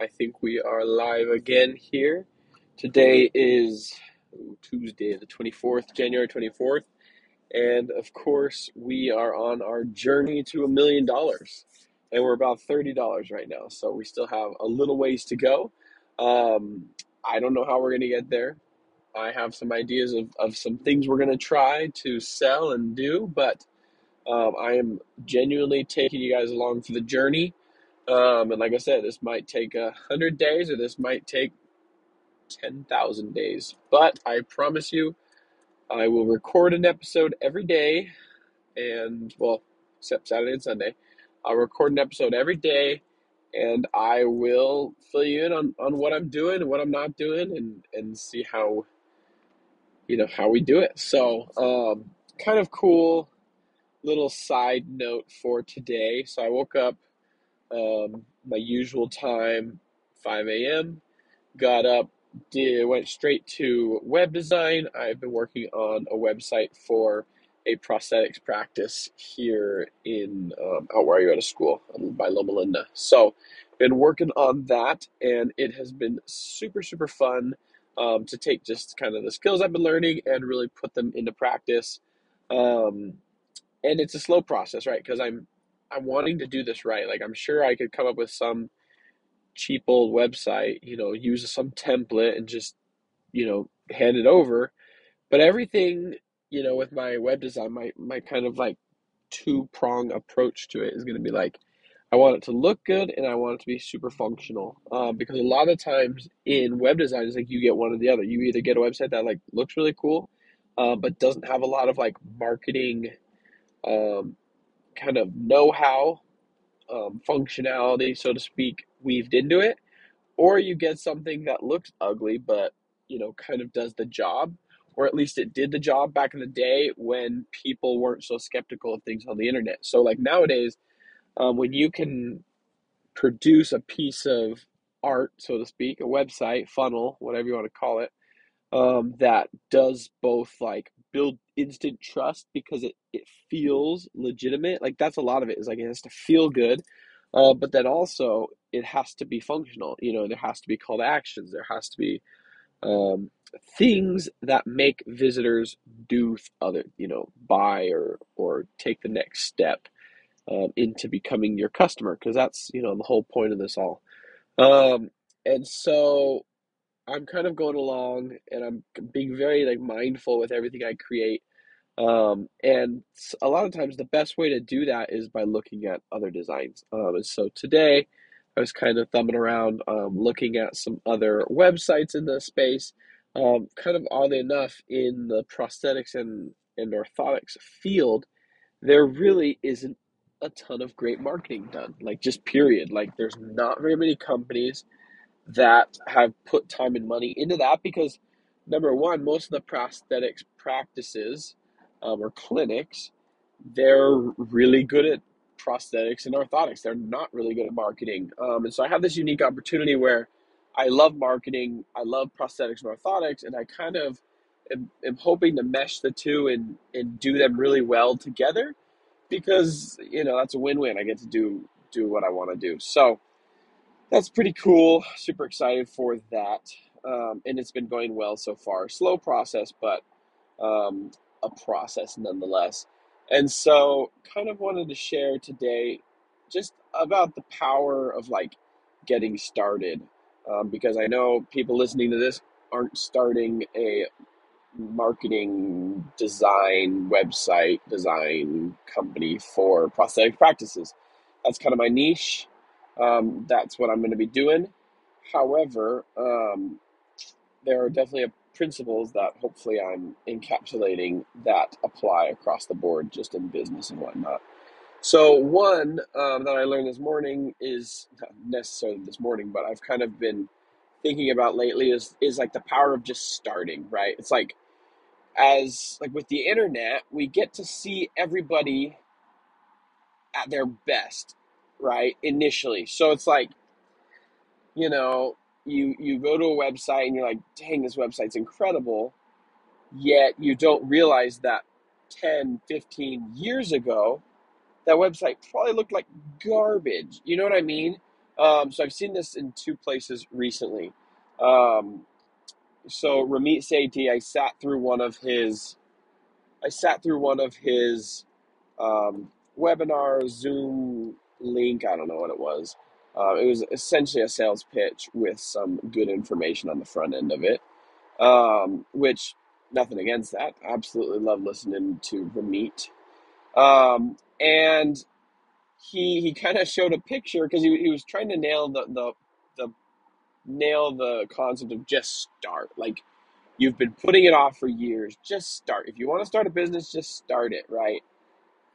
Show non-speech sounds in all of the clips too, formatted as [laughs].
I think we are live again here. Today is Tuesday, the 24th, January 24th, and of course, we are on our journey to a million dollars. And we're about $30 right now, so we still have a little ways to go. Um, I don't know how we're going to get there. I have some ideas of, of some things we're going to try to sell and do, but um, I am genuinely taking you guys along for the journey um, and like I said, this might take a hundred days or this might take 10,000 days. But I promise you, I will record an episode every day. And, well, except Saturday and Sunday. I'll record an episode every day and I will fill you in on, on what I'm doing and what I'm not doing and, and see how, you know, how we do it. So, um, kind of cool little side note for today. So I woke up um, my usual time, 5 a.m. Got up, did went straight to web design. I've been working on a website for a prosthetics practice here in um, out where are you at a school um, by Loma Linda. So, been working on that, and it has been super super fun um, to take just kind of the skills I've been learning and really put them into practice. Um, and it's a slow process, right? Because I'm I'm wanting to do this right. Like I'm sure I could come up with some cheap old website, you know, use some template and just, you know, hand it over. But everything, you know, with my web design, my my kind of like two prong approach to it is going to be like, I want it to look good and I want it to be super functional. Um, because a lot of times in web design, it's like you get one or the other. You either get a website that like looks really cool, uh, but doesn't have a lot of like marketing um, kind of know how, um, functionality, so to speak, weaved into it, or you get something that looks ugly but you know kind of does the job, or at least it did the job back in the day when people weren't so skeptical of things on the internet. So like nowadays, um, when you can produce a piece of art, so to speak, a website, funnel, whatever you want to call it, um, that does both like build instant trust because it, it feels legitimate. Like that's a lot of it is like it has to feel good. Uh, but then also it has to be functional. You know, there has to be call to actions. There has to be um, things that make visitors do other, you know, buy or or take the next step um, into becoming your customer because that's you know the whole point of this all. Um, and so I'm kind of going along and I'm being very like mindful with everything I create. Um, and a lot of times the best way to do that is by looking at other designs. Um, and so today I was kind of thumbing around, um, looking at some other websites in the space. Um, kind of oddly enough, in the prosthetics and, and orthotics field, there really isn't a ton of great marketing done. Like just period. Like there's not very many companies that have put time and money into that because number one, most of the prosthetics practices um, or clinics, they're really good at prosthetics and orthotics. They're not really good at marketing. Um, and so I have this unique opportunity where I love marketing, I love prosthetics and orthotics, and I kind of am, am hoping to mesh the two and, and do them really well together because, you know, that's a win-win. I get to do do what I want to do. So that's pretty cool. Super excited for that. Um, and it's been going well so far. Slow process, but um, a process nonetheless. And so, kind of wanted to share today just about the power of like getting started. Um, because I know people listening to this aren't starting a marketing design website design company for prosthetic practices. That's kind of my niche. Um, that's what I'm going to be doing. However, um, there are definitely principles that hopefully I'm encapsulating that apply across the board, just in business and whatnot. So one um, that I learned this morning is not necessarily this morning, but I've kind of been thinking about lately is is like the power of just starting. Right? It's like as like with the internet, we get to see everybody at their best right? Initially. So it's like, you know, you you go to a website and you're like, dang, this website's incredible. Yet you don't realize that 10, 15 years ago, that website probably looked like garbage. You know what I mean? Um, so I've seen this in two places recently. Um, so Ramit Sethi, I sat through one of his, I sat through one of his um, webinar Zoom link. I don't know what it was. Uh, it was essentially a sales pitch with some good information on the front end of it. Um, which nothing against that. Absolutely love listening to Ramit. Um, and he he kind of showed a picture because he, he was trying to nail the, the the nail the concept of just start. Like you've been putting it off for years. Just start. If you want to start a business, just start it, right?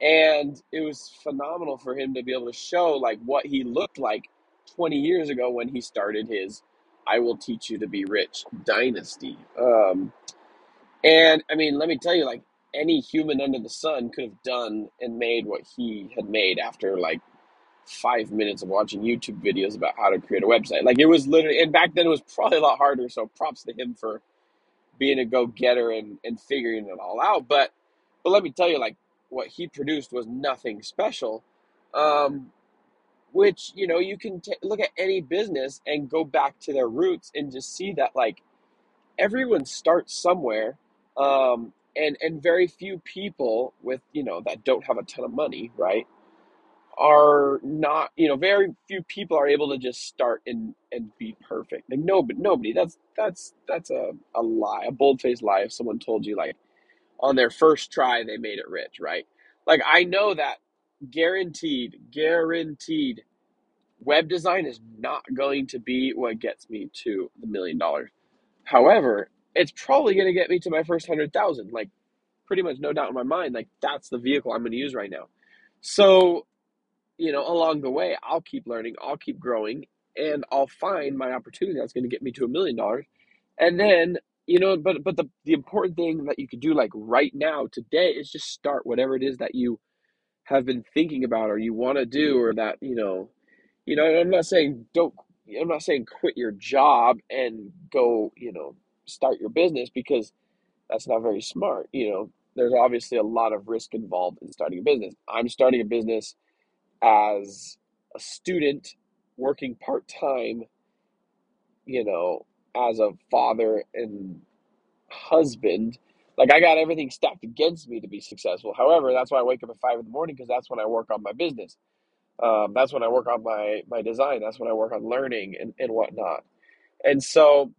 And it was phenomenal for him to be able to show like what he looked like 20 years ago when he started his I will teach you to be rich dynasty. Um, and I mean, let me tell you, like any human under the sun could have done and made what he had made after like five minutes of watching YouTube videos about how to create a website. Like it was literally, and back then it was probably a lot harder. So props to him for being a go getter and, and figuring it all out. But, but let me tell you, like what he produced was nothing special. Um, which, you know, you can t- look at any business and go back to their roots and just see that like everyone starts somewhere. Um, and, and very few people with, you know, that don't have a ton of money, right? are not you know very few people are able to just start and and be perfect like no but nobody that's that's that's a, a lie a bold-faced lie if someone told you like on their first try they made it rich right? Like i know that guaranteed guaranteed web design is not going to be what gets me to the million dollars. However it's probably going to get me to my first hundred thousand like pretty much no doubt in my mind like that's the vehicle i'm going to use right now. So you know, along the way, I'll keep learning, I'll keep growing, and I'll find my opportunity that's going to get me to a million dollars. And then, you know, but but the the important thing that you could do like right now today is just start whatever it is that you have been thinking about or you want to do mm-hmm. or that, you know, you know, I'm not saying don't I'm not saying quit your job and go, you know, start your business because that's not very smart, you know. There's obviously a lot of risk involved in starting a business. I'm starting a business as a student working part time, you know, as a father and husband. Like I got everything stacked against me to be successful. However, that's why I wake up at five in the morning because that's when I work on my business. Um, that's when I work on my my design. That's when I work on learning and, and whatnot. And so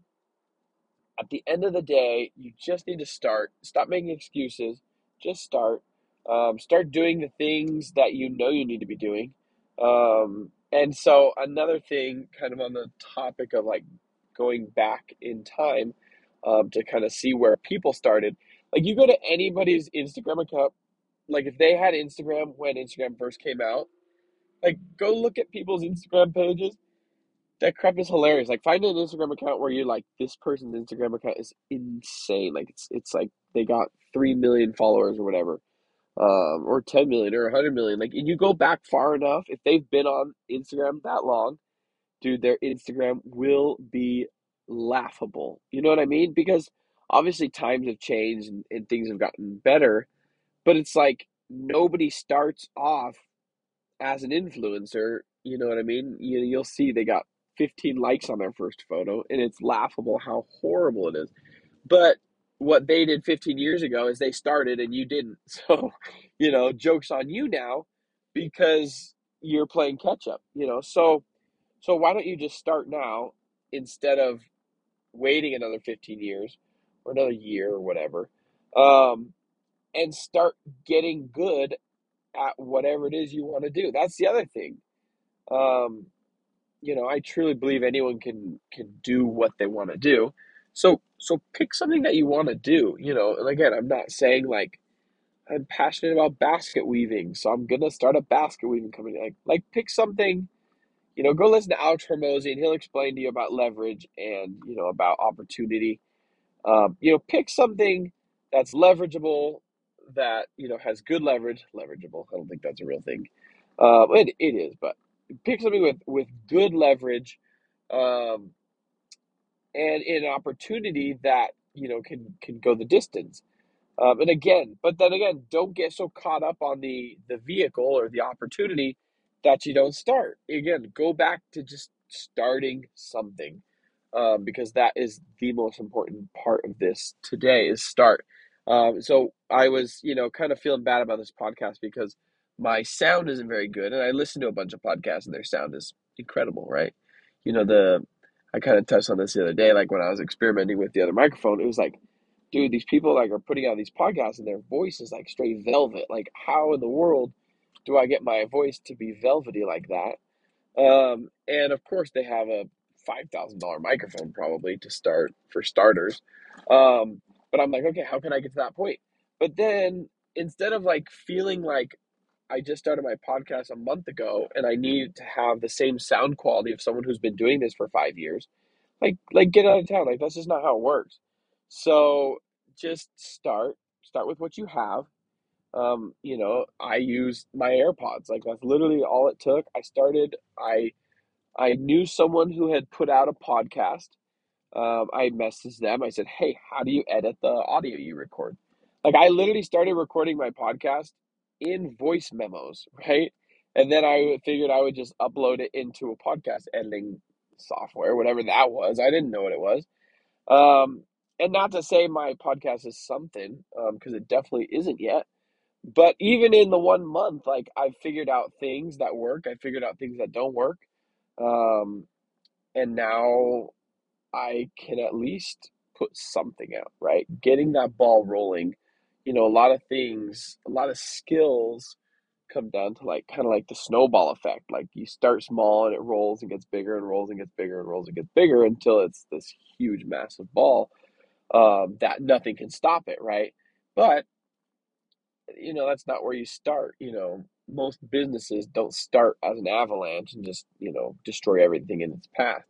at the end of the day, you just need to start. Stop making excuses. Just start. Um, start doing the things that you know you need to be doing. Um, and so another thing, kind of on the topic of like going back in time um, to kind of see where people started. Like you go to anybody's Instagram account, like if they had Instagram when Instagram first came out, like go look at people's Instagram pages that crap is hilarious. Like find an Instagram account where you're like, this person's Instagram account is insane. Like it's it's like they got three million followers or whatever, um, or ten million or hundred million. Like and you go back far enough, if they've been on Instagram that long, dude, their Instagram will be laughable. You know what I mean? Because obviously times have changed and, and things have gotten better, but it's like nobody starts off as an influencer, you know what I mean? You, you'll see they got 15 likes on their first photo, and it's laughable how horrible it is. But what they did 15 years ago is they started and you didn't. [laughs] So, you know, joke's on you now because you're playing catch up, you know. So, so why don't you just start now instead of waiting another 15 years or another year or whatever, um, and start getting good at whatever it is you want to do. That's the other thing. Um, you know, I truly believe anyone can can do what they want to do. So so pick something that you want to do. You know, and again, I'm not saying like I'm passionate about basket weaving, so I'm gonna start a basket weaving company. Like like pick something. You know, go listen to Alex Hormozi, and he'll explain to you about leverage and you know about opportunity um, you know, pick something that's leverageable, that you know has good leverage. Leverageable. I don't think that's a real thing. Um, it it is, but pick something with with good leverage, um, and an opportunity that you know can can go the distance. Um, and again, but then again, don't get so caught up on the the vehicle or the opportunity that you don't start. Again, go back to just starting something um, because that is the most important part of this today is start. Um, so I was, you know, kind of feeling bad about this podcast because my sound isn't very good, and I listen to a bunch of podcasts and their sound is incredible, right? You know, the I kind of touched on this the other day, like when I was experimenting with the other microphone, it was like, dude, these people like are putting out these podcasts and their voice is like straight velvet. Like, how in the world do I get my voice to be velvety like that? Um, and of course, they have a five thousand dollar microphone probably to start for starters. Um, but I'm like, okay, how can I get to that point? But then instead of like feeling like I just started my podcast a month ago and I need to have the same sound quality of someone who's been doing this for five years, like like get out of town. Like that's just not how it works. So just start. Start with what you have um, you know, I used my AirPods. Like that's literally all it took. I started. I I knew someone who had put out a podcast. Um, I messaged them. I said, "Hey, how do you edit the audio you record?" Like I literally started recording my podcast in voice memos, right? And then I figured I would just upload it into a podcast editing software, whatever that was. I didn't know what it was. Um, and not to say my podcast is something, because um, it definitely isn't yet but even in the one month, like I figured out things that work, I figured out things that don't work. Um, and now I can at least put something out, right? Getting that ball rolling, you know, a lot of things, a lot of skills come down to like kind of like the snowball effect. Like you start small and it rolls and gets bigger and rolls and gets bigger and rolls and gets bigger until it's this huge, massive ball um, that nothing can stop it, right? But you know that's not where you start you know. Most businesses don't start as an avalanche and just you know destroy everything in its path.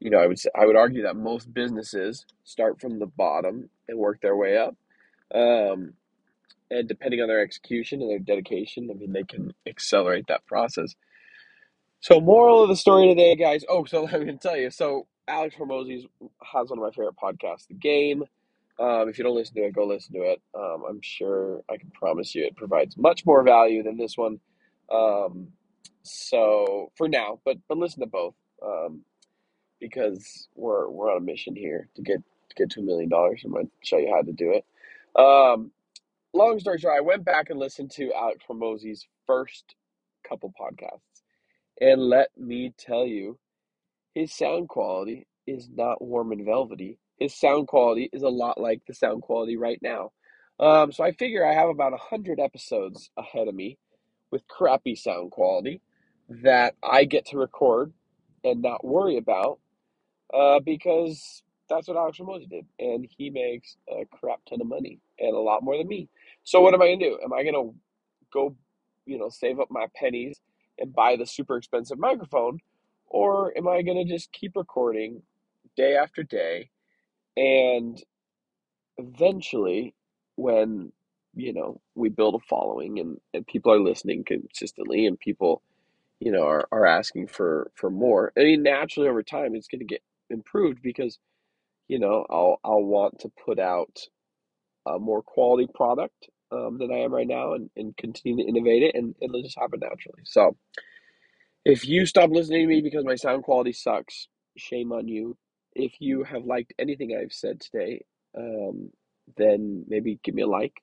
You know i would say i would argue that most businesses start from the bottom and work their way up um, and depending on their execution and their dedication i mean they can accelerate that process. So moral of the story today guys oh so [laughs] going to tell you. So alex hormozi has one of my favorite podcasts the game um, if you don't listen to it, go listen to it. Um, I'm sure I can promise you it provides much more value than this one. Um, so for now, but but listen to both um, because we're we're on a mission here to get to get a million dollars. I'm going to show you how to do it. Um, long story short, I went back and listened to Alex Hormozi's first couple podcasts, and let me tell you, his sound quality is not warm and velvety his sound quality is a lot like the sound quality right now. Um, so I figure I have about 100 episodes ahead of me with crappy sound quality that I get to record and not worry about uh, because that's what Alex Hormozi did. And he makes a crap ton of money and a lot more than me. So what am I going to do? Am I going to go, you know, save up my pennies and buy the super expensive microphone? Or am I going to just keep recording day after day and eventually, when you know we build a following and, and people are listening consistently and people you know are, are asking for for more i mean naturally over time it's going to get improved because you know i'll i'll want to put out a more quality product um, than i am right now and, and continue to innovate it and it'll just happen naturally. So if you stop listening to me because my sound quality sucks shame on you if you have liked anything I've said today, um, then maybe give me a like.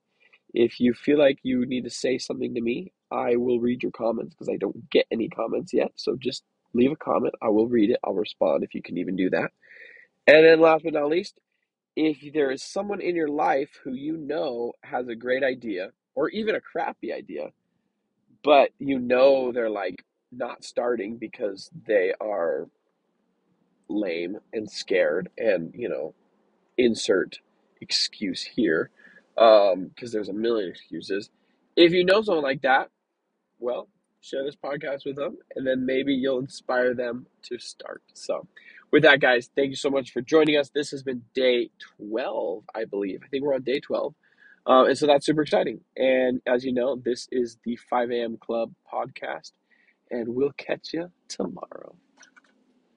If you feel like you need to say something to me, I will read your comments because I don't get any comments yet. So just leave a comment. I will read it. I'll respond if you can even do that. And then last but not least, if there is someone in your life who you know has a great idea or even a crappy idea, but you know they're like not starting because they are lame and scared and you know insert excuse here because um, there's a million excuses. If you know someone like that well share this podcast with them and then maybe you'll inspire them to start so with that guys thank you so much for joining us. This has been day 12 i believe. I think we're on day 12 uh, and so that's super exciting. And as you know this is the 5 a.m club podcast and we'll catch you tomorrow